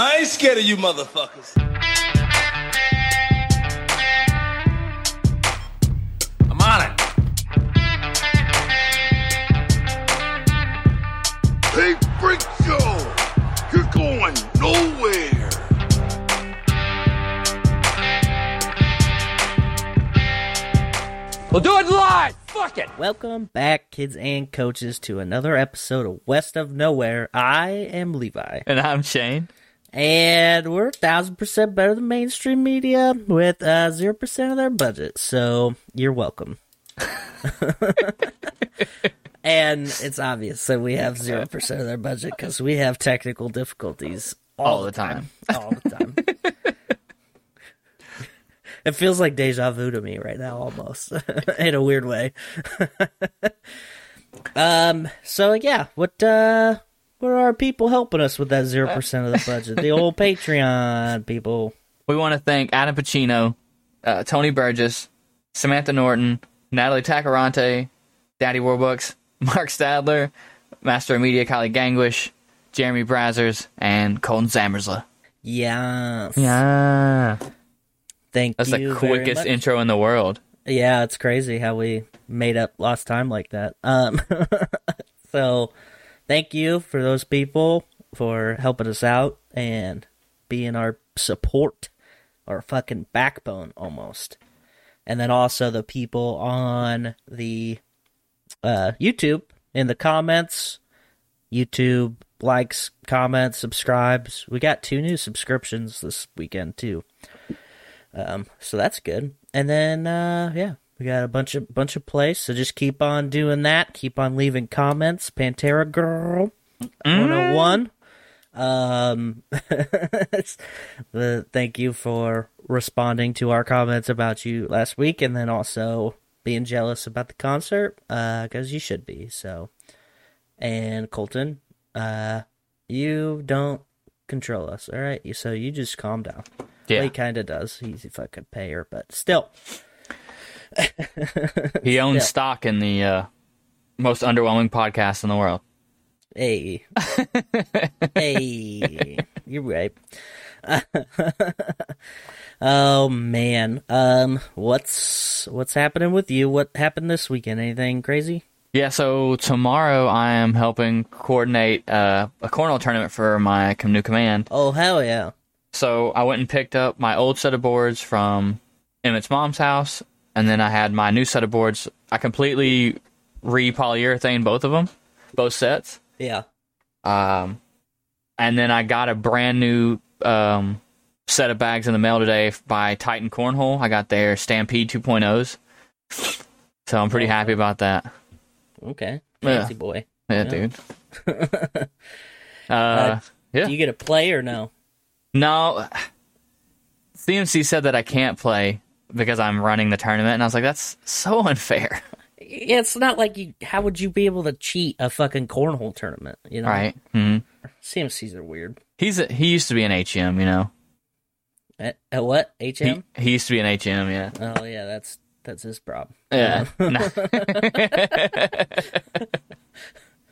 I ain't scared of you motherfuckers. I'm on it. Hey, Freak Show! You're going nowhere! We'll do it live. Fuck it. Welcome back, kids and coaches, to another episode of West of Nowhere. I am Levi, And I'm Shane. And we're a thousand percent better than mainstream media with uh, zero percent of their budget. So you're welcome. and it's obvious that we have zero percent of their budget because we have technical difficulties all, All the the time. all the time. It feels like deja vu to me right now, almost in a weird way. um. So yeah, what uh, what are people helping us with that zero percent of the budget? The old Patreon people. We want to thank Adam Pacino, uh, Tony Burgess, Samantha Norton, Natalie Tacarante, Daddy Warbucks, Mark Stadler, Master of Media Kylie Gangwish, Jeremy Brazzers, and Colton Zammersla. Yeah. Yeah. Thank That's you. the very quickest intro in the world. Yeah, it's crazy how we made up lost time like that. Um, so thank you for those people for helping us out and being our support, our fucking backbone almost. And then also the people on the uh, YouTube in the comments, YouTube likes, comments, subscribes. We got two new subscriptions this weekend too. Um, so that's good. And then uh yeah, we got a bunch of bunch of plays, so just keep on doing that. Keep on leaving comments. Pantera Girl 101. Um the thank you for responding to our comments about you last week and then also being jealous about the concert uh cuz you should be. So and Colton, uh you don't control us, all right? So you just calm down. Yeah. Well, he kind of does. He's a fucking payer, but still. He owns Yeah. stock in the uh, most underwhelming podcast in the world. Hey. hey. You're right. oh man. Um what's what's happening with you? What happened this weekend? Anything crazy? Yeah, so tomorrow I am helping coordinate uh, a cornhole tournament for my new command. Oh hell yeah. So I went and picked up my old set of boards from Emmett's mom's house, and then I had my new set of boards. I completely re polyurethane both of them, both sets. Yeah. Um, and then I got a brand new um, set of bags in the mail today by Titan Cornhole. I got their Stampede 2.0s. So I'm pretty happy about that. Okay. Yeah. Fancy boy. Yeah, Yeah. dude. uh, yeah. Do you get a play or no? No, CMC said that I can't play because I'm running the tournament, and I was like, that's so unfair. Yeah, it's not like you how would you be able to cheat a fucking cornhole tournament, you know? Right? Mm-hmm. CMCs are weird. He's a, he used to be an HM, you know. At, at what? HM? he used to be an HM, yeah. Oh yeah, that's that's his problem. Yeah.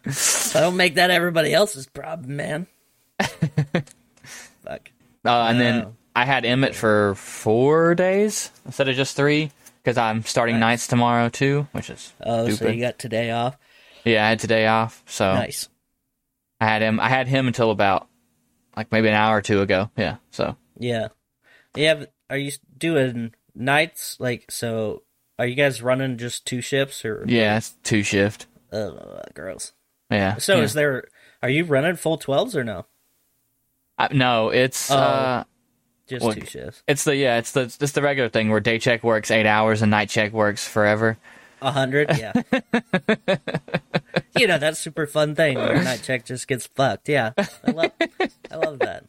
I don't make that everybody else's problem, man. Fuck. Uh, and then. I had Emmett for four days instead of just three because I'm starting nights tomorrow too, which is Oh, stupid. so you got today off? yeah. I had today off, so Nice. I had him. I had him until about like maybe an hour or two ago. Yeah. So Yeah. Yeah. Are you doing nights? Like, so are you guys running just two shifts or? yeah, it's two shift. Uh, girls. Yeah. So yeah. is there? Are you running full twelves or no? I, no, it's Oh. uh, Just Well, two shifts. it's the yeah, it's the it's the regular thing where day check works eight hours and night check works forever. A hundred, yeah. you know that super fun thing where night check just gets fucked. Yeah, I love, I love that.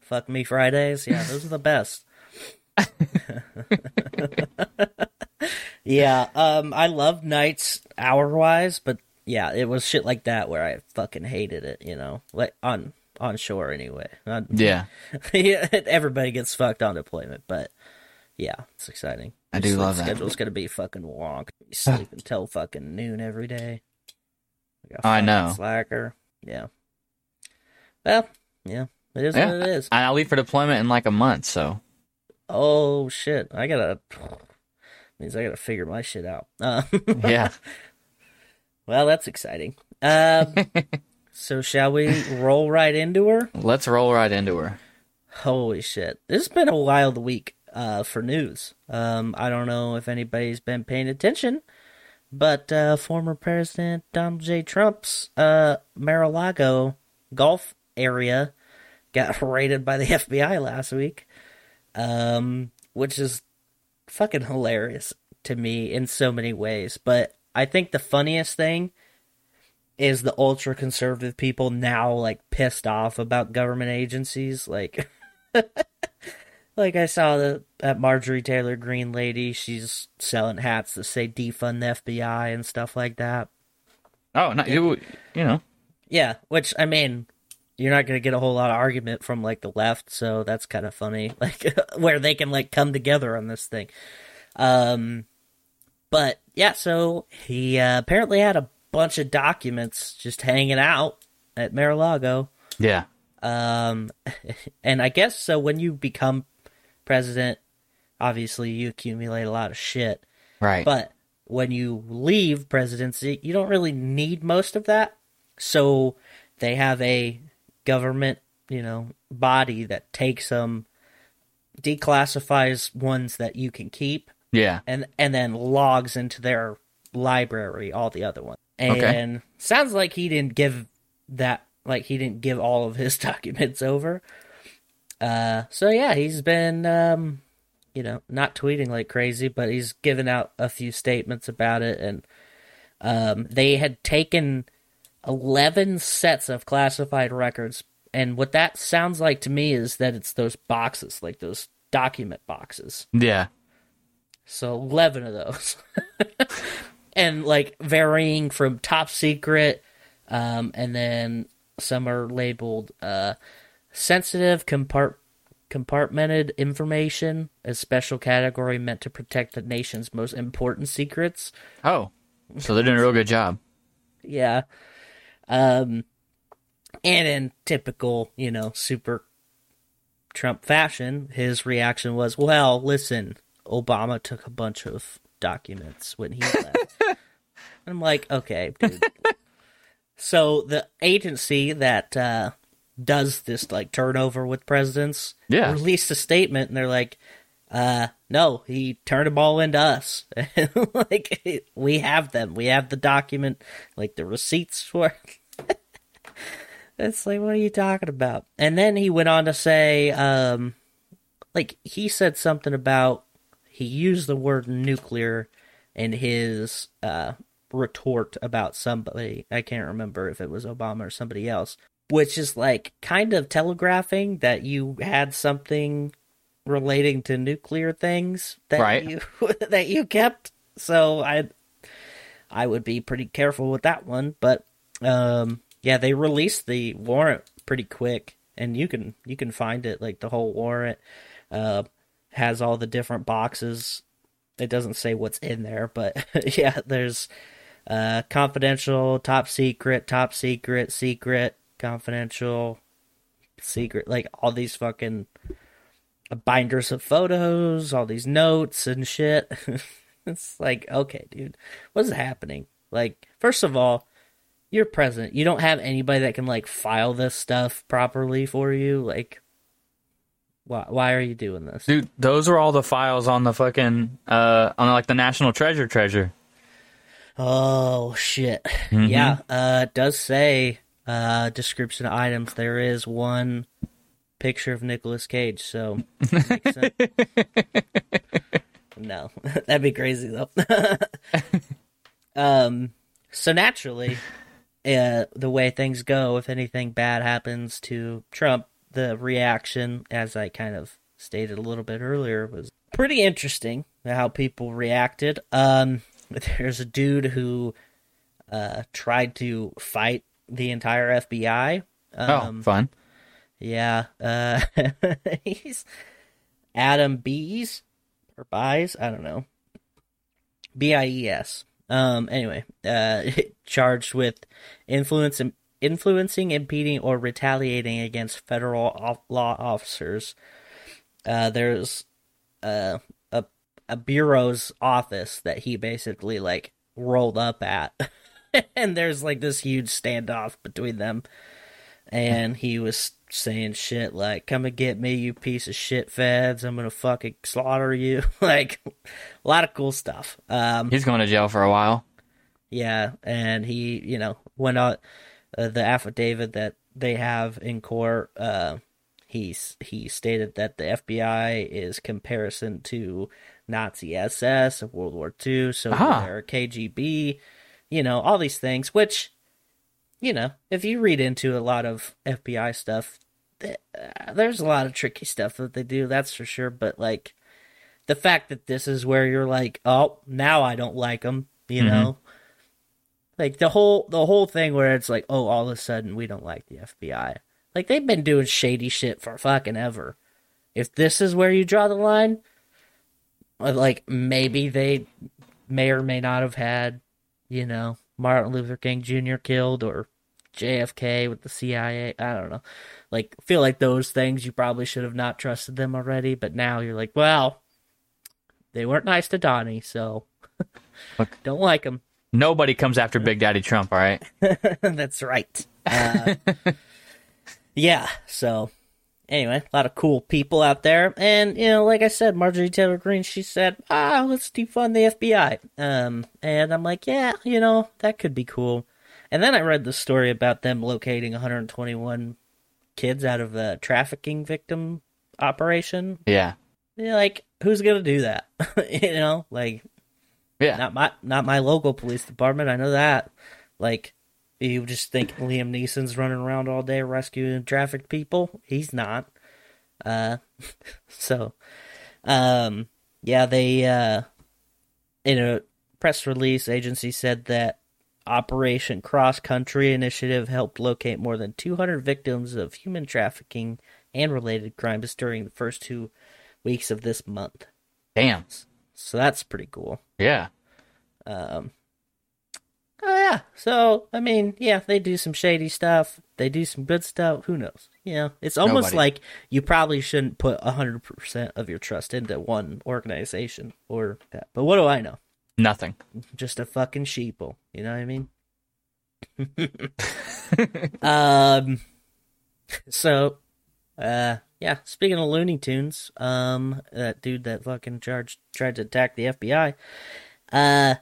Fuck me Fridays. Yeah, those are the best. yeah, um, I love nights hour wise, but yeah, it was shit like that where I fucking hated it. You know, like on on shore anyway. Yeah, yeah, everybody gets fucked on deployment, but yeah, it's exciting. I do Sleep love that. Schedule's gonna be fucking wonk. You sleep until fucking noon every day. I know. Slacker. Yeah. Well, yeah. It is Yeah. what it is. And I'll leave for deployment in like a month, so Oh shit! I gotta means I gotta figure my shit out. Uh, yeah. well, that's exciting. Um, so shall we roll right into her? Let's roll right into her. Holy shit! This has been a wild week uh, for news. Um, I don't know if anybody's been paying attention, but uh, former President Donald J. Trump's uh, Mar-a-Lago golf area got raided by the FBI last week, um, which is fucking hilarious to me in so many ways. But I think the funniest thing is the ultra conservative people now like pissed off about government agencies like like I saw the that Marjorie Taylor Greene lady, she's selling hats that say defund the FBI and stuff like that. Oh, no, you, you know. Yeah, which I mean, you're not gonna get a whole lot of argument from like the left, so that's kind of funny, like where they can like come together on this thing. Um, but yeah, so he uh, apparently had a bunch of documents just hanging out at Mar-a-Lago. Yeah. Um, and I guess so when you become president, obviously you accumulate a lot of shit. Right. But when you leave presidency, you don't really need most of that. So they have a government, you know, body that takes them, declassifies ones that you can keep, yeah. and and then logs into their library all the other ones. Okay. And sounds like he didn't give that like he didn't give all of his documents over. Uh so yeah, he's been um you know, not tweeting like crazy, but he's given out a few statements about it and um they had taken 11 sets of classified records and what that sounds like to me is that it's those boxes, like those document boxes. Yeah. So 11 of those. and like varying from top secret um, and then some are labeled uh, sensitive compart- compartmented information, a special category meant to protect the nation's most important secrets. Oh. So they're doing a real good job. Yeah. Um and in typical, you know, super Trump fashion, his reaction was, "Well, listen, Obama took a bunch of documents when he left." I'm like, "Okay, dude." so the agency that uh does this like turnover with presidents Yeah. released a statement and they're like uh no he turned them all into us like we have them we have the document like the receipts for it. it's like what are you talking about and then he went on to say um like he said something about he used the word nuclear in his uh retort about somebody i can't remember if it was obama or somebody else which is like kind of telegraphing that you had something relating to nuclear things that Right. you that you kept. So I I would be pretty careful with that one, but um yeah, they released the warrant pretty quick and you can you can find it like the whole warrant uh has all the different boxes. It doesn't say what's in there, but yeah, there's uh confidential, top secret, top secret, secret, confidential, secret, like all these fucking binders of photos, all these notes and shit. it's like, okay, dude, what's happening? Like, first of all, you're president. You don't have anybody that can like file this stuff properly for you. Like, why? Why are you doing this? Dude, those are all the files on the fucking uh on like the National Treasure treasure. Oh shit. Yeah, uh it does say uh description of items. There is one picture of Nicolas Cage, so. No. That'd be crazy though. um so naturally uh the way things go, if anything bad happens to Trump, the reaction as I kind of stated a little bit earlier was pretty interesting how people reacted. Um there's a dude who uh tried to fight the entire FBI. Um oh, fun. yeah, uh he's Adam Bees or Bies, I don't know. B I E S. Um anyway, uh charged with influence and influencing, impeding, or retaliating against federal off- law officers. Uh, there's uh, a a bureau's office that he basically like rolled up at, and there's like this huge standoff between them, and he was saying shit like "Come and get me, you piece of shit, feds! I'm gonna fucking slaughter you!" like a lot of cool stuff. Um, He's going to jail for a while. yeah, and he, you know, went out uh, the affidavit that they have in court. Uh, he he stated that the FBI is comparison to Nazi SS of World War II, so Ah. KGB, you know, all these things. Which, you know, if you read into a lot of FBI stuff, th- uh, there's a lot of tricky stuff that they do. That's for sure. But like the fact that this is where you're like, oh, now I don't like them, you know like the whole the whole thing where it's like oh all of a sudden we don't like the fbi like they've been doing shady shit for fucking ever. If this is where you draw the line uh, like maybe they may or may not have had you know martin luther king jr killed or jfk with the cia i don't know. Like feel like those things you probably should have not trusted them already but now you're like well they weren't nice to donnie so Look. don't like them Nobody comes after Big Daddy Trump, all right? That's right. Uh, yeah. So anyway, a lot of cool people out there, and you know, like I said, Marjorie Taylor Greene, she said, "Ah, let's defund the FBI." Um, and I'm like, yeah, you know, that could be cool. And then I read the story about them locating 121 kids out of the trafficking victim operation. Yeah. Yeah, like, who's gonna do that? you know, like Yeah. not my not my local police department. I know that. Like, you just think Liam Neeson's running around all day rescuing trafficked people? He's not. Uh, so, um, yeah, they uh, in a press release, agency said that Operation Cross Country Initiative helped locate more than 200 victims of human trafficking and related crimes during the first two weeks of this month. Damn. So that's pretty cool. Yeah. Um, oh yeah. So I mean, yeah, they do some shady stuff. They do some good stuff. Who knows? You know, it's almost Nobody. like you probably shouldn't put hundred percent of your trust into one organization or that. But what do I know? Nothing. Just a fucking sheeple. You know what I mean? um. So, uh, yeah. Speaking of Looney Tunes, um, that dude that fucking charged tried to attack the FBI, uh,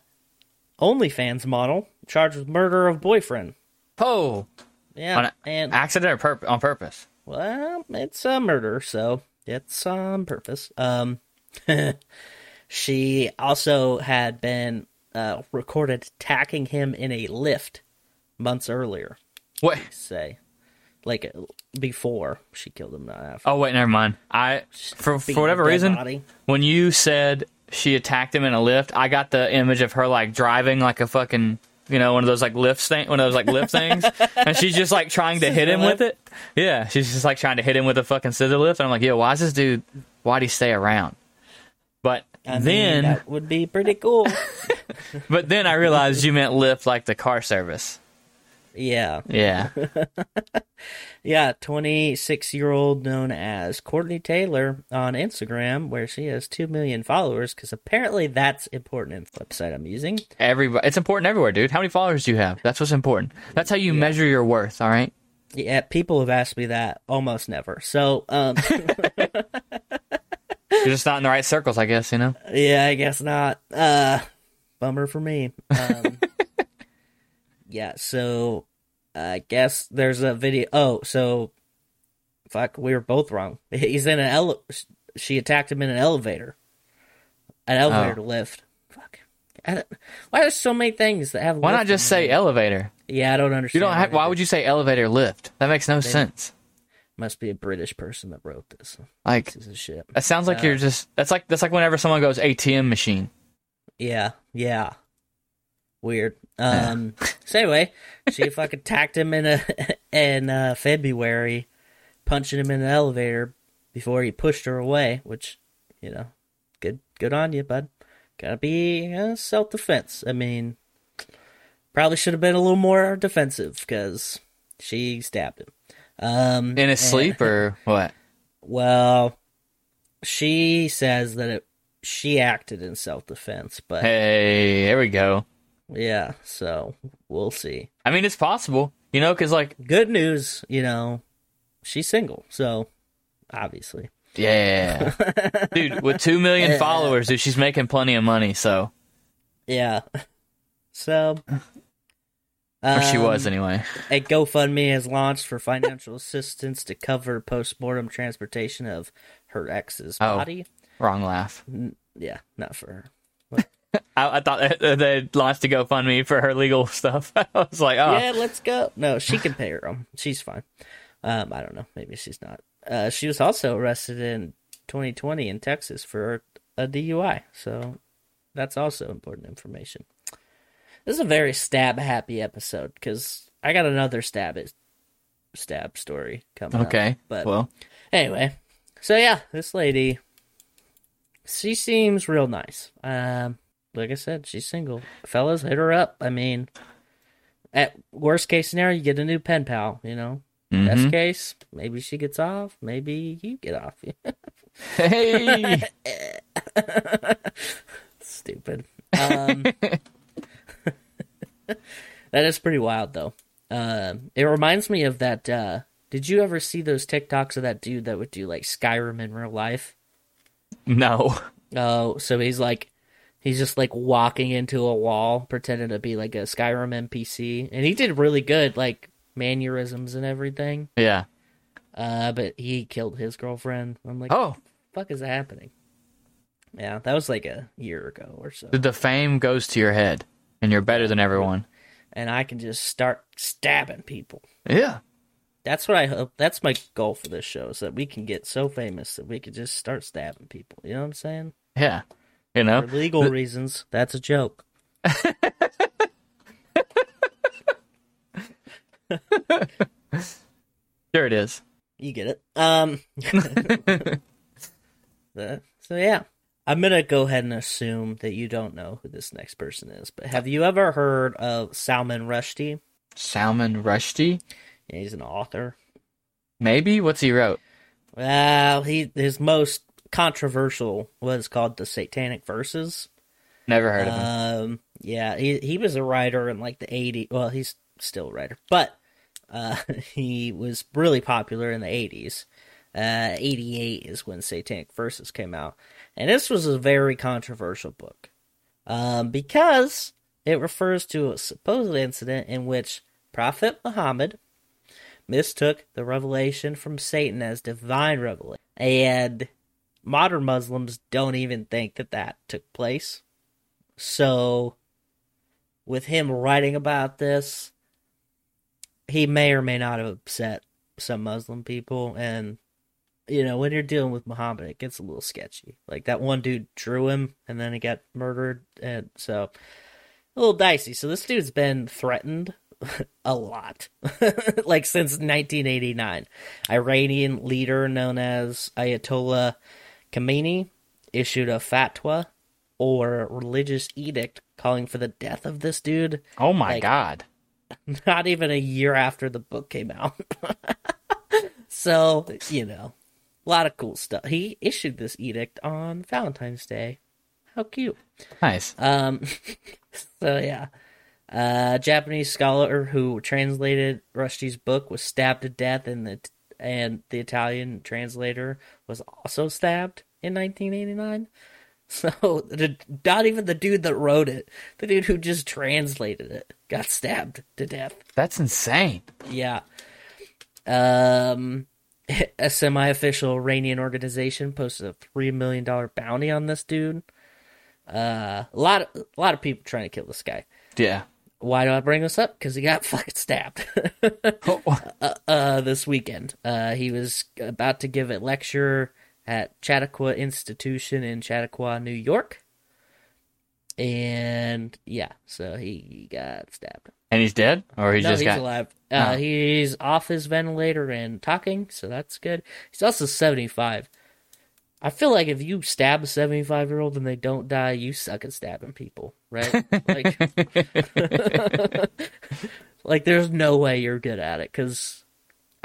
OnlyFans model charged with murder of boyfriend. Oh. Yeah, On and Accident or purp- on purpose? well, it's a murder, so it's on purpose. Um, she also had been uh, recorded attacking him in a lift months earlier. What? Say, like uh, before she killed him, not after. Oh, wait, never mind. I for, for whatever reason, body. when you said she attacked him in a lift, I got the image of her like driving like a fucking you know one of those like lift thing, one of those like lift things, and she's just like trying to hit him with it. Yeah, she's just like trying to hit him with a fucking scissor lift. And I'm like, yo, why is this dude? Why'd he stay around? But I mean, then, that would be pretty cool. but then I realized you meant Lyft like the car service. Yeah, Yeah, yeah. Twenty-six-year-old known as Courtney Taylor on Instagram, where she has two million followers, because apparently that's important. In the website I'm using. everybody. It's important everywhere, dude. How many followers do you have? That's what's important. That's how you measure your worth. All right. Yeah, people have asked me that almost never. So, um, You're just not in the right circles, I guess. You know. yeah, I guess not. Uh, bummer for me. Um, yeah, so I guess there's a video. Oh, so fuck, we were both wrong. He's in an ele- She attacked him in an elevator, an elevator Oh. lift. Fuck. I don't- Why there's so many things that have? Why not just say them? elevator? Yeah, I don't understand. You don't have. Why would you say elevator lift? That makes no sense. Must be a British person that wrote this. Like This is shit. that sounds like Uh, you're just. That's like that's like whenever someone goes ATM machine. Yeah, yeah. Weird. Um so anyway, she fucking attacked him in a in uh February, punching him in an elevator before he pushed her away, which, you know, good good on you, bud. Gotta be uh, self defense. I mean probably should have been a little more defensive because she stabbed him. Um, In his and- sleep or what? Well, she says that it, she acted in self defense, but Hey, there we go. Yeah, so we'll see. I mean, it's possible, you know, because like, Good news, you know, she's single, so obviously. yeah, dude, with two million followers, dude, she's making plenty of money. So, Yeah. So. or she um, was anyway. A GoFundMe has launched for financial assistance to cover postmortem transportation of her ex's Oh. body. Wrong laugh. Yeah, not for her. I, I thought that they launched a GoFundMe for her legal stuff. I was like, oh, Yeah, let's go. No, she can pay her own. She's fine. Um, I don't know. Maybe she's not. Uh, she was also arrested in 2020 in Texas for a DUI. So that's also important information. This is a very stab happy episode because I got another stab stab story coming up. okay. But well, Anyway, so yeah, this lady, she seems real nice. Um, like I said, she's single. Fellas, hit her up. I mean, at worst case scenario, you get a new pen pal. You know, Mm-hmm. best case, maybe she gets off. Maybe you get off. hey, Stupid. Um, that is pretty wild, though. Um, it reminds me of that. Uh, did you ever see those TikToks of that dude that would do like Skyrim in real life? no, Oh, so he's like, he's just like walking into a wall, pretending to be like a Skyrim NPC, and he did really good, like mannerisms and everything. yeah. Uh, but he killed his girlfriend. I'm like, Oh, fuck is happening? Yeah, that was like a year ago or so, the fame goes to your head, and you're better than everyone. and I can just start stabbing people. Yeah. That's what I hope. That's my goal for this show is that we can get so famous that we could just start stabbing people. You know what I'm saying? Yeah. You know, For legal reasons, that's a joke. sure it is. You get it. Um. Uh, so yeah, I'm gonna go ahead and assume that you don't know who this next person is. But have you ever heard of Salman Rushdie? Salman Rushdie? Yeah, he's an author. Maybe? What's he wrote? Well, he his most controversial was called the Satanic Verses. Never heard of him. Um, yeah, he he was a writer in like the 80s. Well, he's still a writer, but uh, he was really popular in the 80s. Uh, 88 is when Satanic Verses came out, and this was a very controversial book, um, because it refers to a supposed incident in which Prophet Muhammad mistook the revelation from Satan as divine revelation, and modern Muslims don't even think that that took place. So, with him writing about this, he may or may not have upset some Muslim people. And, you know, when you're dealing with Muhammad, it gets a little sketchy. Like that one dude drew him and then he got murdered. And so, a little dicey. So, this dude's been threatened a lot, like since 1989. Iranian leader known as Ayatollah Khamenei issued a fatwa or religious edict calling for the death of this dude oh my like- god. not even a year after the book came out. so, you know, a lot of cool stuff. He issued this edict on Valentine's Day. How cute. Nice. Um, so yeah, uh, Japanese scholar who translated Rushdie's book was stabbed to death, and the and the Italian translator was also stabbed in 1989. So the, not even the dude that wrote it, the dude who just translated it, got stabbed to death. That's insane. Yeah. Um, a semi-official Iranian organization posted a three million dollar bounty on this dude. Uh, a lot of a lot of people trying to kill this guy. Yeah. Why do I bring this up? Because he got fucking stabbed. uh, uh, this weekend. Uh, he was about to give a lecture at Chautauqua Institution in Chautauqua, New York. And yeah, so he, he got stabbed. And he's dead? Or he no, just he's got alive. Uh, Oh. He's off his ventilator and talking, so that's good. He's also 75. I feel like if you stab a 75 year old and they don't die, you suck at stabbing people, right? like, Like, there's no way you're good at it because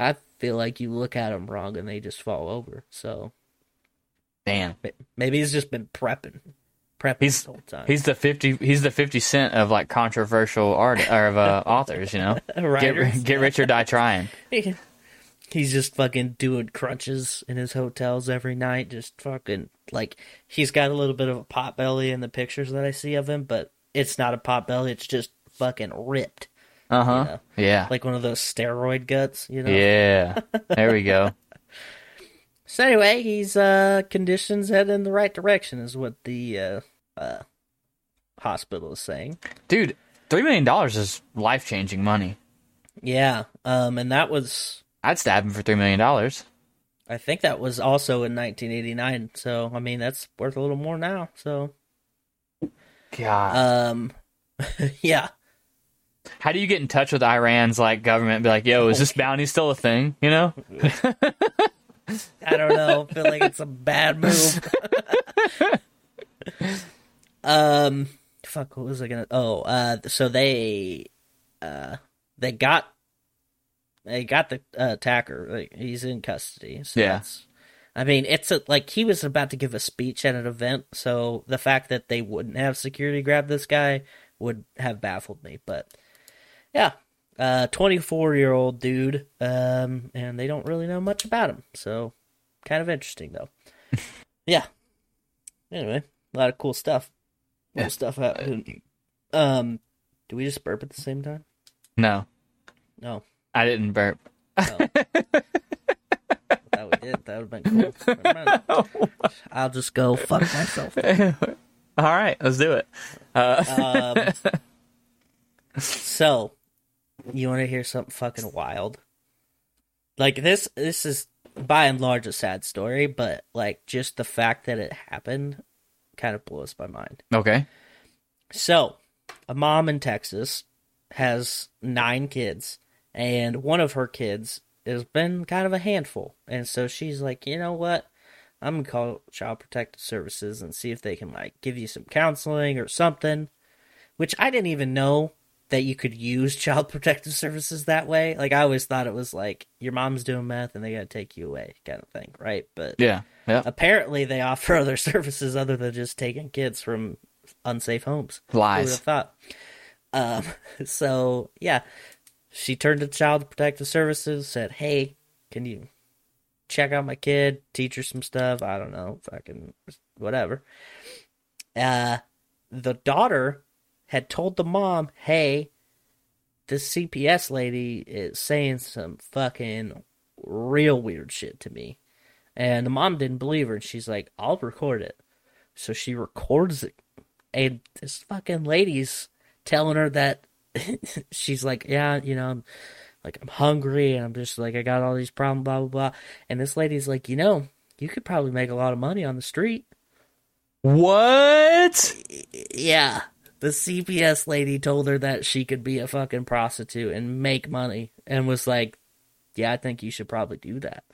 I feel like you look at them wrong and they just fall over. So Damn. maybe he's just been prepping, prepping He's this whole time. he's the fifty he's the fifty cent of like controversial art or of uh, authors, you know. Writers. Get get rich or die trying. he's just fucking doing crunches in his hotels every night. Just fucking like he's got a little bit of a pot belly in the pictures that I see of him, but it's not a pot belly. It's just fucking ripped, Uh huh. know, Yeah. like one of those steroid guts. You know. Yeah. There we go. So anyway, he's uh conditions head in the right direction is what the uh, uh hospital is saying. Dude, three million dollars is life changing money. Yeah. Um and that was I'd stab him for three million dollars. I think that was also in 1989. So I mean that's worth a little more now. So God. um yeah. How do you get in touch with Iran's like government and be like, yo, is this bounty still a thing? You know? I don't know. I feel like it's a bad move. um, fuck. What was I gonna? Oh, uh, so they, uh, they got, they got the uh, attacker. Like he's in custody. So Yeah. that's- I mean, it's a, like he was about to give a speech at an event, so the fact that they wouldn't have security grab this guy would have baffled me. But yeah, uh, 24 year old dude, um, and they don't really know much about him. So, kind of interesting though. yeah. Anyway, a lot of cool stuff. Cool Yeah. stuff happened. Um, do we just burp at the same time? No. No. I didn't burp. no. that we did. That would have been cool. I'll just go fuck myself. All right, let's do it. Um, so, you want to hear something fucking wild? Like this, this is by and large a sad story, but like just the fact that it happened kind of blows my mind. Okay. So, a mom in Texas has nine kids, and one of her kids has been kind of a handful. And so she's like, you know what? I'm gonna call Child Protective Services and see if they can like give you some counseling or something. Which I didn't even know that you could use Child Protective Services that way. Like I always thought it was like your mom's doing meth and they gotta take you away kind of thing, right? But Yeah. Yeah. apparently they offer other services other than just taking kids from unsafe homes. Lies. Who would have thought? Um, so yeah, she turned to Child Protective Services, said, "Hey, can you check out my kid, teach her some stuff? I don't know, fucking whatever." Uh, the daughter had told the mom, "Hey, this CPS lady is saying some fucking real weird shit to me," and the mom didn't believe her, and she's like, "I'll record it." So she records it, and this fucking lady's telling her that she's like, yeah, you know, I'm like I'm hungry and I'm just like I got all these problems, blah blah blah. And this lady's like, you know, you could probably make a lot of money on the street. What? Yeah. The CPS lady told her that she could be a fucking prostitute and make money and was like, Yeah, I think you should probably do that.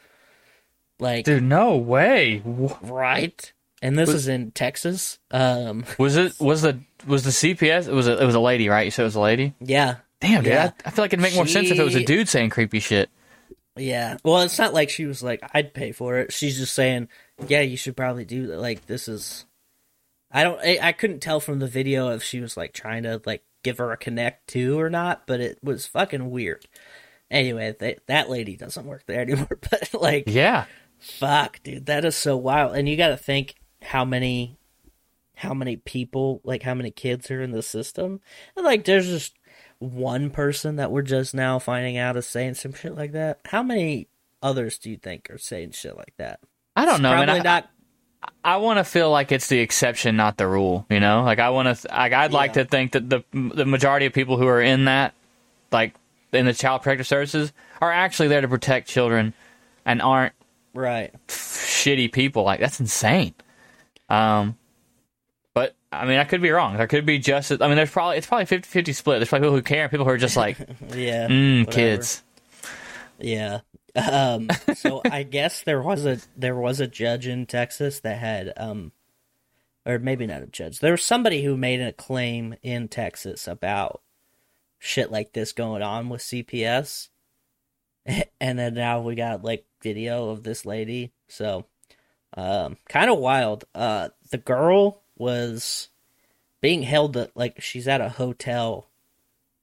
Like Dude, no way. Right? And this is in Texas. Um Was it was the was the CPS? It was a it was a lady, right? You said it was a lady. yeah. Damn, dude. Yeah. I, I feel like it'd make more sense if it was a dude saying creepy shit. Yeah. Well, it's not like she was like, I'd pay for it. She's just saying, yeah, you should probably do that. Like, this is. I don't. I, I couldn't tell from the video if she was like trying to like give her a connect to or not, but it was fucking weird. Anyway, that that lady doesn't work there anymore. But like, Yeah. fuck, dude, that is so wild. And you got to think how many, how many people, like how many kids are in the system. And like, there's just one person that we're just now finding out is saying some shit like that. How many others do you think are saying shit like that? I don't know. Probably I, not. I want to feel like it's the exception, not the rule. You know, like I want to. Like I'd like Yeah. to think that the the majority of people who are in that, like in the child protective services, are actually there to protect children, and aren't Right. shitty people. Like that's insane. Um, but I mean, I could be wrong. There could be just. I mean, there's probably it's probably 50-50 split. There's probably people who care, and people who are just like, Yeah. mm, kids. Yeah. Um, so I guess there was a there was a judge in Texas that had um or maybe not a judge. There was somebody who made a claim in Texas about shit like this going on with CPS. And then now we got like video of this lady. So um kind of wild. Uh the girl was being held at like she's at a hotel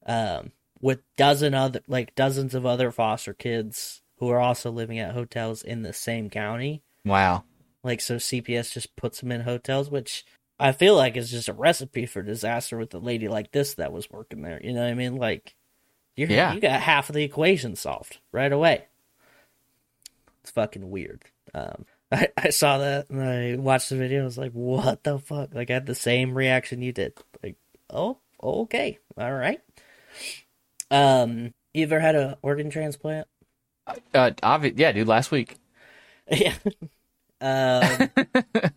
um with dozen other like dozens of other foster kids who are also living at hotels in the same county. Wow. Like so CPS just puts them in hotels, which I feel like is just a recipe for disaster with a lady like this that was working there. You know what I mean? Like you Yeah. you got half of the equation solved right away. It's fucking weird. Um I, I saw that and I watched the video. I was like, "What the fuck?" Like, I had the same reaction you did. Like, "Oh, okay, all right." Um, you ever had a organ transplant? Uh, obvi- yeah, dude. Last week. Yeah. um,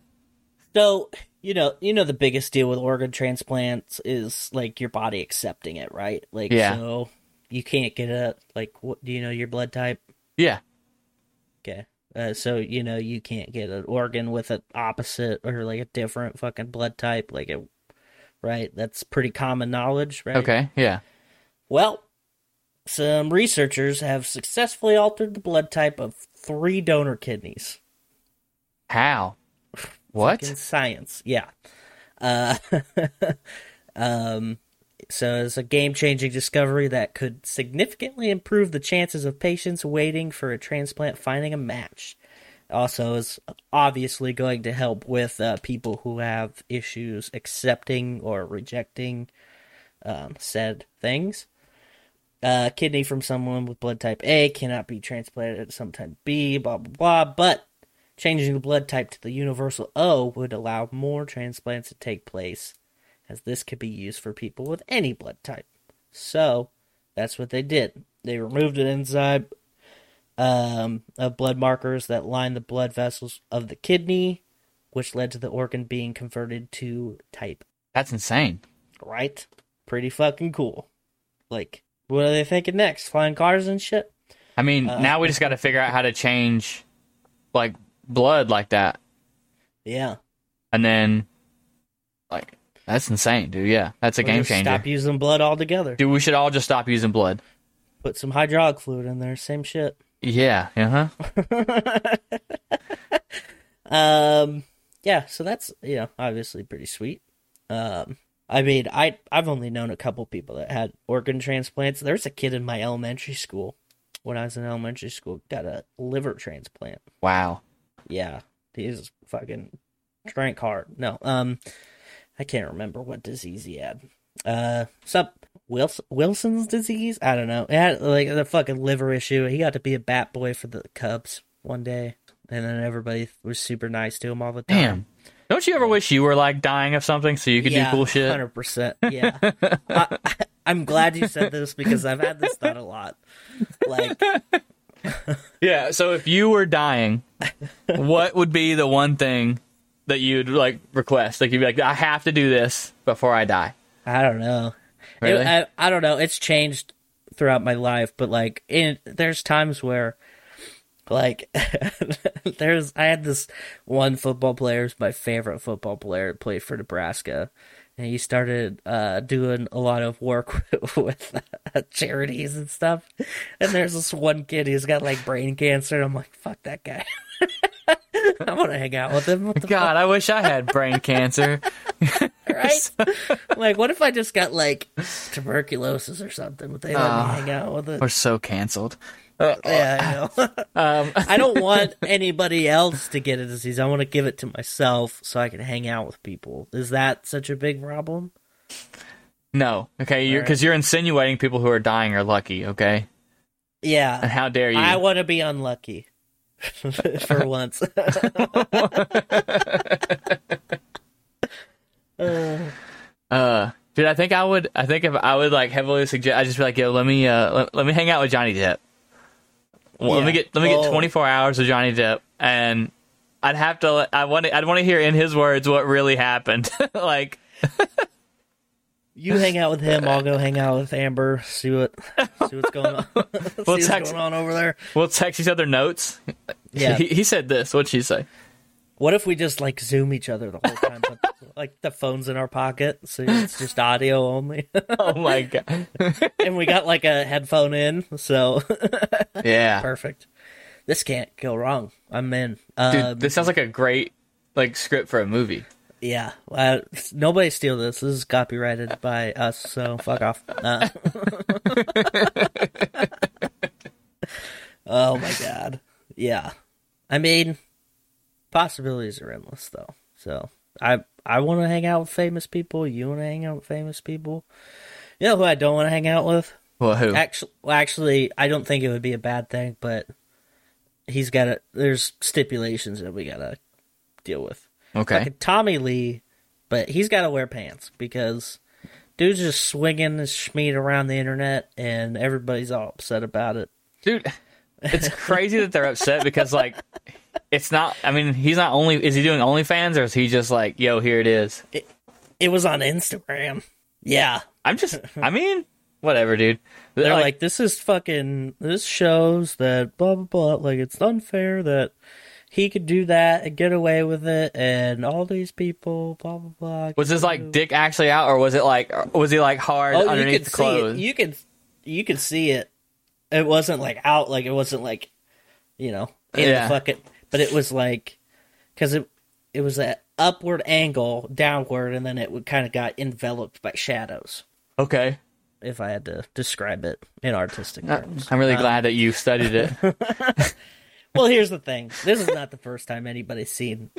so you know, you know, the biggest deal with organ transplants is like your body accepting it, right? Like, Yeah. so you can't get a like. What do you know your blood type? Yeah. Okay. Uh, so you know you can't get an organ with an opposite or like a different fucking blood type, like it, right? That's pretty common knowledge, right? Okay. Yeah. Well, some researchers have successfully altered the blood type of three donor kidneys. How? What? in science. Yeah. Uh, um, so it's a game changing discovery that could significantly improve the chances of patients waiting for a transplant finding a match. Also, is obviously going to help with uh, people who have issues accepting or rejecting um, said things. Uh, kidney from someone with blood type A cannot be transplanted to some type B, blah blah blah. But Changing the blood type to the universal O would allow more transplants to take place, as this could be used for people with any blood type. So, that's what they did. They removed an enzyme um, of blood markers that line the blood vessels of the kidney, which led to the organ being converted to type. That's insane. Right? Pretty fucking cool. Like, what are they thinking next? Flying cars and shit? I mean, now we just got to figure out how to change, like blood like that, Yeah. and then, like, that's insane, dude. Yeah, that's a Or game changer. Stop using blood altogether. Dude, we should all just stop using blood. Put some hydraulic fluid in there. Same shit. Yeah. Uh huh. Um, yeah. So that's you know obviously pretty sweet. Um, I mean, I I've only known a couple people that had organ transplants. There's a kid in my elementary school when I was in elementary school got a liver transplant. Wow. Yeah, he's fucking drank hard. No, um, I can't remember what disease he had. Uh, some Wilson, Wilson's disease. I don't know. It had like a fucking liver issue. He got to be a bat boy for the Cubs one day, and then everybody was super nice to him all the time. Damn. Don't you ever wish you were like dying of something so you could do cool shit? Hundred percent. Yeah. I, I'm glad you said this because I've had this thought a lot. Like, Yeah. So if you were dying, what would be the one thing that you'd like request? Like you'd be like, I have to do this before I die. I don't know. It- Really? I, I don't know. It's changed throughout my life, but like, in there's times where, like, there's I had this one football player, who's my favorite football player, played for Nebraska, and he started uh, doing a lot of work with uh, charities and stuff. And there's this one kid who's got like brain cancer. And I'm like, fuck that guy. I want to hang out with him. God, I wish I had brain cancer. right? like, what if I just got like tuberculosis or something? Would they let me hang out with it? We're so canceled. Yeah, I know. Um, I don't want anybody else to get a disease. I want to give it to myself so I can hang out with people. Is that such a big problem? no. Okay. You're because you're insinuating people who are dying are lucky. Okay. And Yeah, how dare you? I want to be unlucky for once. Uh, dude, I think I would. I think if I would like heavily suggest, I just be like, yo, let me, uh, let, let me hang out with Johnny Depp. Well, Let me get, let me get Oh. 24 hours of Johnny Depp, and I'd have to. I want, to, I'd want to hear in his words what really happened. like, you hang out with him. I'll go hang out with Amber. See what see what's going on. see what's text- going on over there. we'll text each other notes. Yeah. He, he said this. What'd she say? What if we just like zoom each other the whole time, but like the phone's in our pocket, so it's just audio only, Oh my god. and we got like a headphone in, so yeah. perfect. This can't go wrong. I'm in. Dude, Um, this sounds like a great like script for a movie. yeah, uh, nobody steal this. This is copyrighted by us, so fuck off. Uh, oh my god, yeah. I mean, possibilities are endless, though. So I I want to hang out with famous people. You want to hang out with famous people. You know who I don't want to hang out with? Well, who? Actually, well, actually, I don't think it would be a bad thing, but he's got to. There's stipulations that we gotta deal with. Okay. Like Tommy Lee, but he's got to wear pants because dude's just swinging his schmeat around the internet, and everybody's all upset about it. Dude, it's crazy that they're upset because like it's not I mean, he's not only is he doing OnlyFans or is he just like, yo, here it is. It was on Instagram. Yeah, I'm just I mean, whatever, dude. they're like, this is fucking. This shows that blah blah blah. Like it's unfair that he could do that and get away with it, and all these people blah blah blah. was his like dick actually out or was it like was he like hard Oh, you underneath could the clothes? it. You could you could see it. It wasn't like out. Like it wasn't like you know in Yeah. the fucking. But it was like because it it was an upward angle downward, and then it would kind of got enveloped by shadows. okay. If I had to describe it in artistic Uh, terms. I'm really glad that you studied it. Well, here's the thing. This is not the first time anybody's seen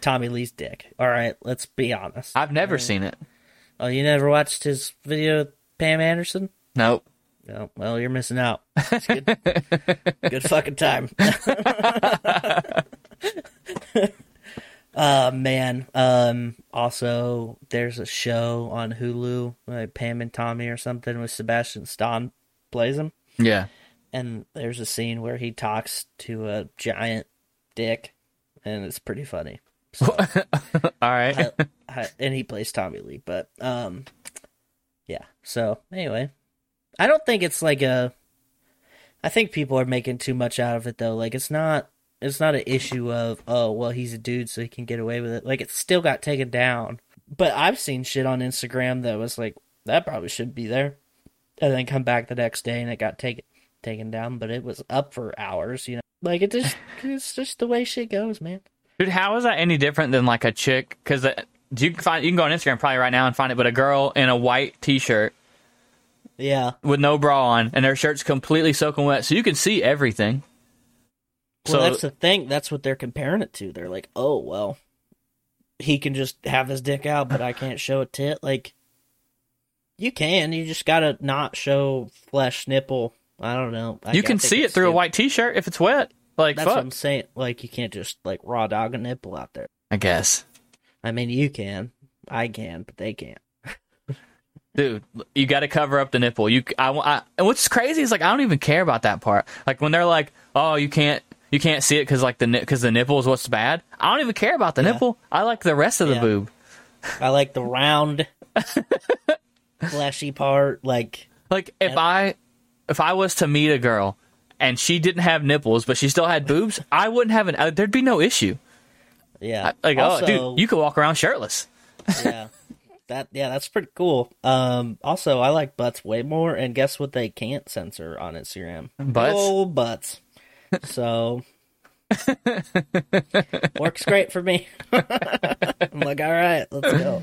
Tommy Lee's dick. All right, let's be honest. I've never seen it. Oh, you never watched his video with Pam Anderson? Nope. No, well, you're missing out. It's good, good fucking time. uh man. Um also there's a show on Hulu, like Pam and Tommy or something with Sebastian Stan plays him. Yeah. And there's a scene where he talks to a giant dick and it's pretty funny. All right. I- I- and he plays Tommy Lee. But um, yeah. So anyway, I don't think it's like a. I think people are making too much out of it though. Like it's not. It's not an issue of oh well he's a dude so he can get away with it. Like it still got taken down. But I've seen shit on Instagram that was like that probably should be there, and then come back the next day and it got taken taken down. But it was up for hours. You know, like it just it's just the way shit goes, man. Dude, how is that any different than like a chick? Because uh, you can find you can go on Instagram probably right now and find it, but a girl in a white T-shirt Yeah. with no bra on and her shirt's completely soaking wet, so you can see everything. Well, so that's the thing. That's what they're comparing it to. They're like, oh well, he can just have his dick out, but I can't show a tit. Like, you can. You just gotta not show flesh nipple. I don't know. I, you can see it through a white T-shirt if it's wet. Like That's fuck, what I'm saying. Like, you can't just like raw dog a nipple out there. I guess. I mean, you can. I can, but they can't. Dude, you got to cover up the nipple. You, I, I, and what's crazy is like I don't even care about that part. Like when they're like, "Oh, you can't, you can't see it because like the because the nipple is what's bad." I don't even care about the Yeah. nipple. I like the rest of the boob. I like the round, fleshy part. Like, Like if Yep. I, if I was to meet a girl and she didn't have nipples but she still had boobs, I wouldn't have an. Uh, there'd be no issue. yeah. Like, also, oh, dude, you could walk around shirtless. yeah. That yeah, that's pretty cool. Um also I like butts way more and guess what they can't censor on Instagram? Butts? Oh butts. So works great for me. I'm like, all right, let's go.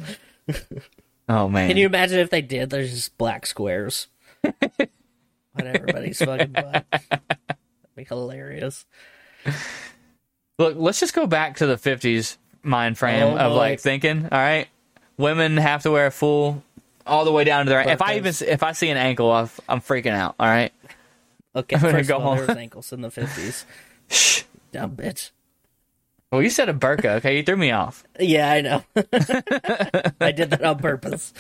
Oh man, Can you imagine if they did? There's just black squares on everybody's fucking butt. That'd be hilarious. Look, let's just go back to the 50s mind frame Oh, of boy. like thinking, all right, women have to wear a full all the way down to their if I even if I see an ankle, I'm, I'm freaking out, all right? Okay, I'm gonna first go of all, home. there was ankles in the fifties. Shh, Dumb bitch. Well, you said a burqa, okay? You threw me off. Yeah, I know. I did that on purpose.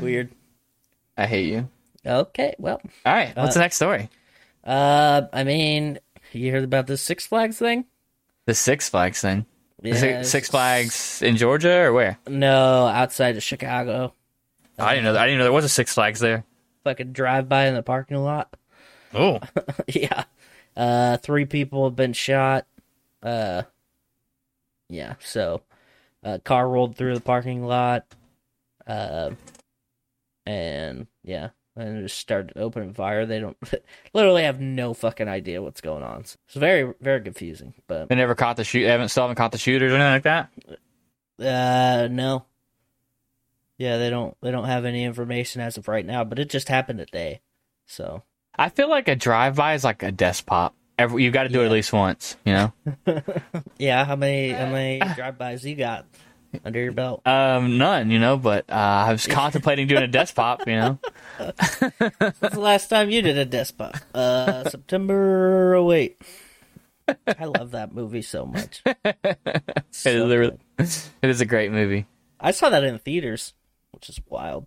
Weird. I hate you. Okay, well, All right, what's the next story? uh, I mean, you heard about the Six Flags thing? The Six Flags thing. Yeah, Six Flags in Georgia or where? No, outside of Chicago. Oh, I didn't know. That. I didn't know there was a Six Flags there. Fucking drive by in the parking lot. Oh, yeah. Uh, three people have been shot. Uh, yeah, so uh, car rolled through the parking lot, uh, and yeah, and it just started opening fire. They don't literally have no fucking idea what's going on. So it's very very confusing. But They never caught the shoot. They haven't still haven't caught the shooters or anything like that. uh, no, yeah, they don't they don't have any information as of right now. But it just happened today, so I feel like a drive by is like a desk pop. Every, you've got to do it at least once. You know. yeah. How many how many drive bys you got under your belt? Um, none, you know, but uh, I was contemplating doing a desk pop, you know. When's the last time you did a despot? Uh, September 08. I love that movie so much. So is, a, it is a great movie. I saw that in theaters, which is wild.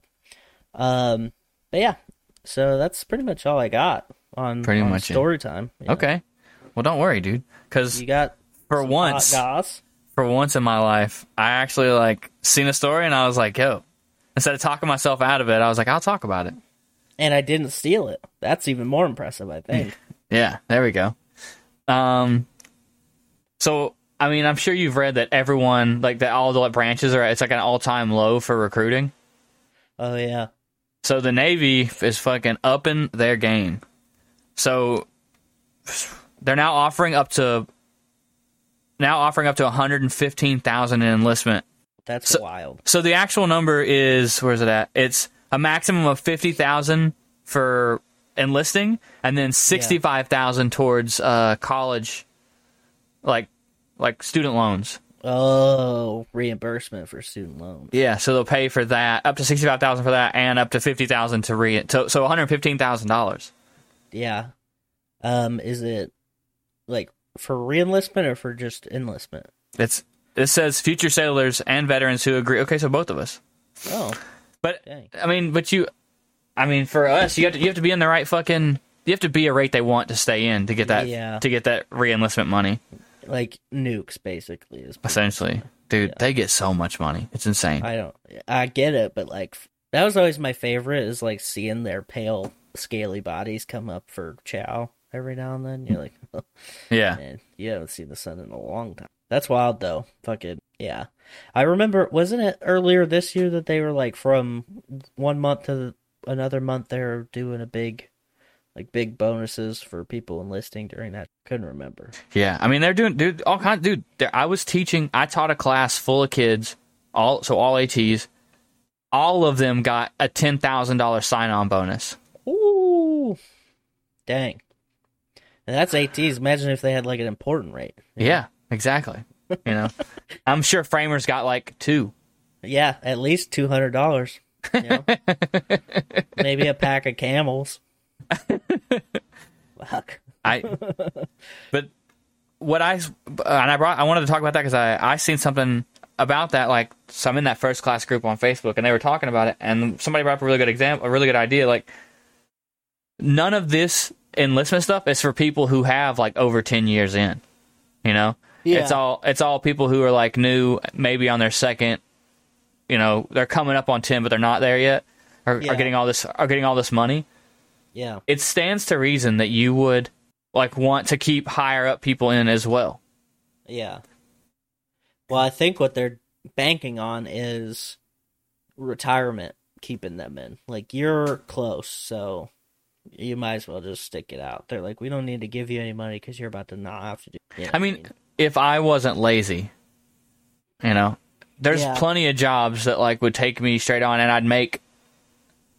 Um, but yeah, so that's pretty much all I got on Pretty on much it. story time. Yeah. Okay. Well, don't worry, dude. Because you got for some once, hot goss. For once in my life, I actually like seen a story and I was like, yo. Instead of talking myself out of it, I was like, I'll talk about it. and I didn't steal it. That's even more impressive, I think. Yeah, there we go. Um, so I mean, I'm sure you've read that everyone, like that, all the branches are. It's like an all time low for recruiting. oh yeah, So the Navy is fucking upping their game. So they're now offering up to now offering up to 115,000 in enlistment. that's So- wild. So the actual number is where's it at? It's a maximum of 50,000 for enlisting and then 65,000 towards uh college like like student loans. Oh, reimbursement for student loans. Yeah, so they'll pay for that up to 65,000 for that and up to 50,000 to re to, so $115,000. Yeah. Um, is it like for reenlistment or for just enlistment? It's it says future sailors and veterans who agree. Okay, so both of us. Oh, But Dang. I mean, but you, I mean, for us, you have to you have to be in the right fucking. You have to be a rate they want to stay in to get that Yeah. to get that reenlistment money. like nukes basically is. Essentially, dude, they get so much money. It's insane. I don't. I get it, but like that was always my favorite. Is like seeing their pale, scaly bodies come up for chow every now and then. You're like, yeah, man, you haven't seen the sun in a long time. That's wild though. Fucking yeah. I remember, wasn't it earlier this year that they were like from one month to another month they were doing a big, like big bonuses for people enlisting during that. Couldn't remember. yeah. I mean, they're doing dude all kinds. Dude, I was teaching. I taught a class full of kids, all so all ATs. All of them got a ten thousand dollars sign on bonus. Ooh, dang. And that's ATs. Imagine if they had like an important rate. Yeah, exactly. You know, I'm sure Framers got like two. Yeah, at least two hundred dollars. You know? Maybe a pack of camels. Fuck. I, but what I and I brought I wanted to talk about that because I I seen something about that like so I'm in that first class group on Facebook and they were talking about it and somebody brought up a really good example a really good idea like none of this enlistment stuff is for people who have like over ten years in, you know. Yeah. It's all it's all people who are like new, maybe on their second. You know, they're coming up on ten, but they're not there yet. Are, Yeah. are getting all this are getting all this money Yeah. it stands to reason that you would like want to keep higher up people in as well. Yeah. Well, I think what they're banking on is retirement keeping them in. Like you're close, so you might as well just stick it out. They're like, we don't need to give you any money because you're about to not have to do. You know I what mean, if I wasn't lazy, you know, there's Yeah. plenty of jobs that like would take me straight on, and I'd make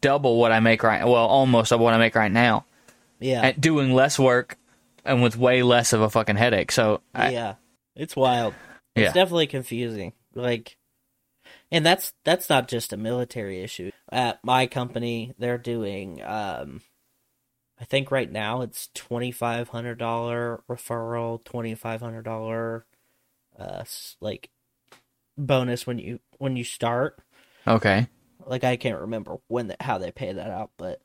double what I make right. Well, almost of what I make right now, yeah, at doing less work and with way less of a fucking headache. So, I, yeah, it's wild. Yeah. It's definitely confusing. Like, and that's that's not just a military issue. At my company, they're doing. um I think right now it's twenty five hundred dollar referral, twenty five hundred dollar, uh, like bonus when you when you start. okay, Like I can't remember when the, how they pay that out, but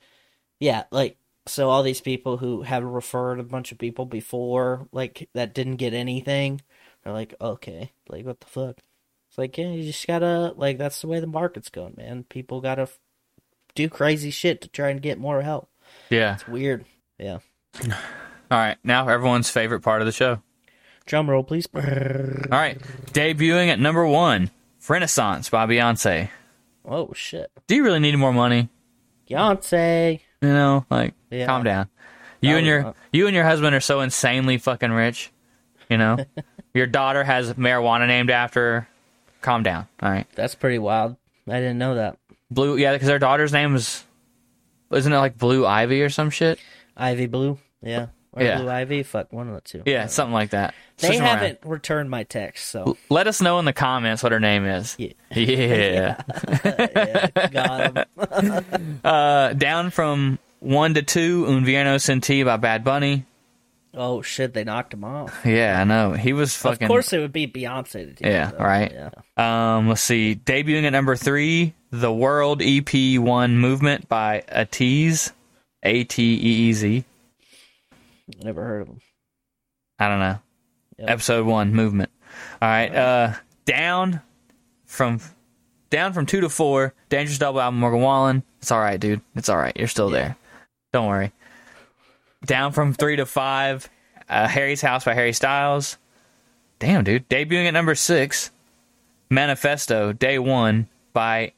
yeah, like so all these people who have referred a bunch of people before, like that didn't get anything, They're like, okay, like what the fuck? It's like yeah, you just gotta like that's the way the market's going, man. People gotta do crazy shit to try and get more help. Yeah. It's weird. Yeah. All right, now everyone's favorite part of the show. Drum roll, please. All right, debuting at number one, Renaissance by Beyonce. Oh shit, Do you really need more money? Beyonce. You know, like Yeah. calm down. You and your you and your husband are so insanely fucking rich. You know, your daughter has marijuana named after her. Calm down. All right, That's pretty wild. I didn't know that. Blue. Yeah, because her daughter's name is isn't it like Blue Ivy or some shit? Ivy Blue. Yeah. Or Yeah. Blue Ivy. Fuck one of the two. Yeah, something like that. They Switch 'em around. haven't returned my text, so Let us know in the comments what her name is. Yeah. Yeah. yeah, got 'em. Uh, down from one to two, Un Verano Sin Ti by Bad Bunny. Oh shit, they knocked him off. Yeah, I know. He was fucking. Of course, it would be Beyonce to do. Yeah, though. right. Yeah. Um, let's see. Debuting at number three, The World EP One Movement by Ateez. A T E E Z. Never heard of him. I don't know. Yep. Episode one, Movement. All right. Uh, down from down from two to four. Dangerous Double album, Morgan Wallen. It's all right, dude. It's all right. You're still there. Don't worry. Down from three to five. Uh, Harry's House by Harry Styles. Damn, dude. Debuting at number six. Manifesto, Day One by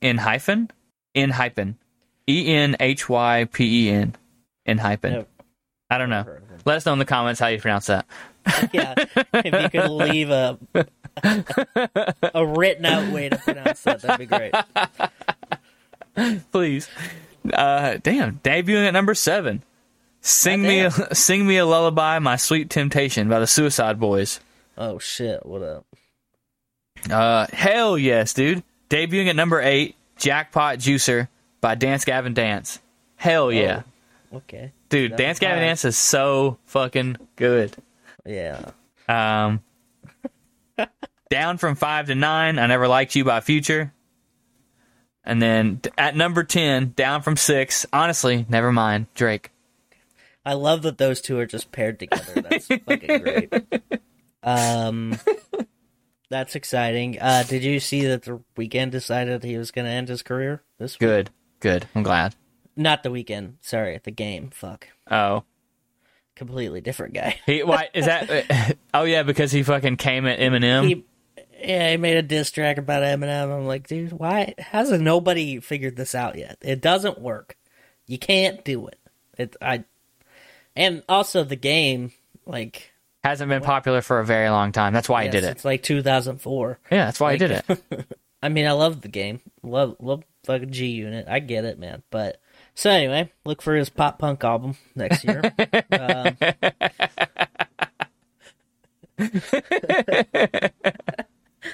In Hyphen? In Hyphen. E N H Y P E N. In Hyphen. I don't know. heard of him. Let us know in the comments how you pronounce that. yeah, if you could leave a a written out way to pronounce that, that'd be great. Please. Uh, damn. Debuting at number seven. Sing me, a, sing me a lullaby, my sweet temptation by the Suicide Boys. Oh shit, what up? Uh, hell yes, dude. Debuting at number eight, Jackpot Juicer by Dance Gavin Dance. Hell yeah, Okay, dude. That's Dance Gavin high. Dance is so fucking good. yeah. Um, down from five to nine, I never liked you by Future. And then at number ten, down from six, honestly, never mind, Drake. I love that those two are just paired together. That's fucking great. Um, that's exciting. Uh, did you see that the Weeknd decided he was going to end his career this week? Good, good. I'm glad. Not the Weeknd. Sorry, the game. Fuck. Oh, Completely different guy. he why is that? oh yeah, because he fucking came at Eminem. He, yeah, he made a diss track about Eminem. I'm like, dude, why hasn't nobody figured this out yet? It doesn't work. You can't do it. It I, and also the game, like, Hasn't been popular for a very long time. That's why he yes, did it. It's like 2004. Yeah, that's why he did it. I mean, I love the game. Love love fucking G Unit. I get it, man. But so anyway, look for his pop punk album next year. um,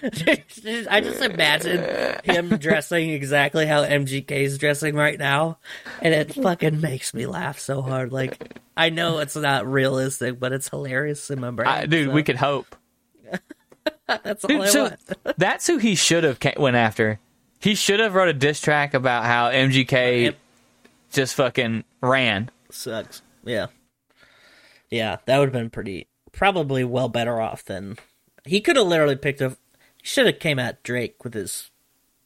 I just imagine him dressing exactly how MGK is dressing right now, and it fucking makes me laugh so hard. Like I know it's not realistic, but it's hilarious in my brain. I, dude, so we could hope. That's all Dude, I so want. that's who he should have went after. He should have wrote a diss track about how MGK just fucking ran. sucks. Yeah. Yeah, that would have been pretty probably well better off than he could have literally picked a should have came at Drake with his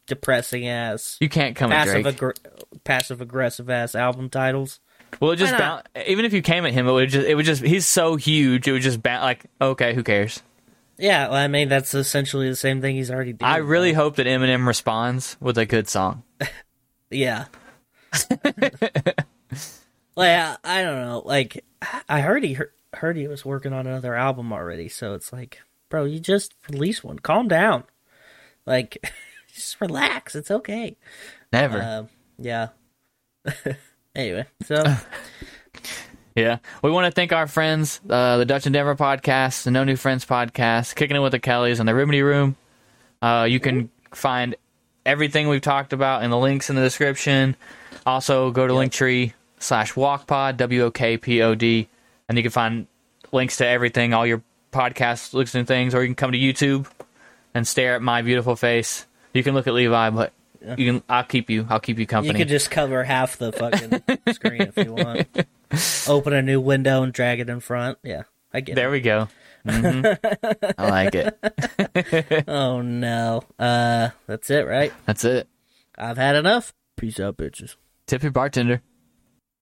depressing ass You can't come at passive Drake. aggr- passive aggressive ass album titles. well, it just Why even if you came at him, it would just it would just he's so huge. It would just bounce like okay, who cares? Yeah, well, I mean that's essentially the same thing he's already doing. I really though. hope that Eminem responds with a good song. Yeah. like I, I don't know. Like I heard he heard, heard he was working on another album already, so it's like, bro, you just released one. Calm down. Like, just relax. It's okay. Never. Um, yeah. anyway, so Yeah. We want to thank our friends, uh, the Dutch Endeavor podcast, the No New Friends podcast, Kicking It With the Kellys, and the Rimini Room. Uh, you can find everything we've talked about in the links in the description. Also, go to Linktree slash WokPod, W O K P O D, and you can find links to everything, all your podcast listening things, or you can come to YouTube and stare at my beautiful face. You can look at Levi, but you can. I'll keep you. I'll keep you company. you could just cover half the fucking screen if you want. Open a new window and drag it in front. Yeah, I get there it. we go. hmm I like it. Oh no. Uh, that's it, right? That's it. I've had enough. Peace out, bitches. Tip your bartender.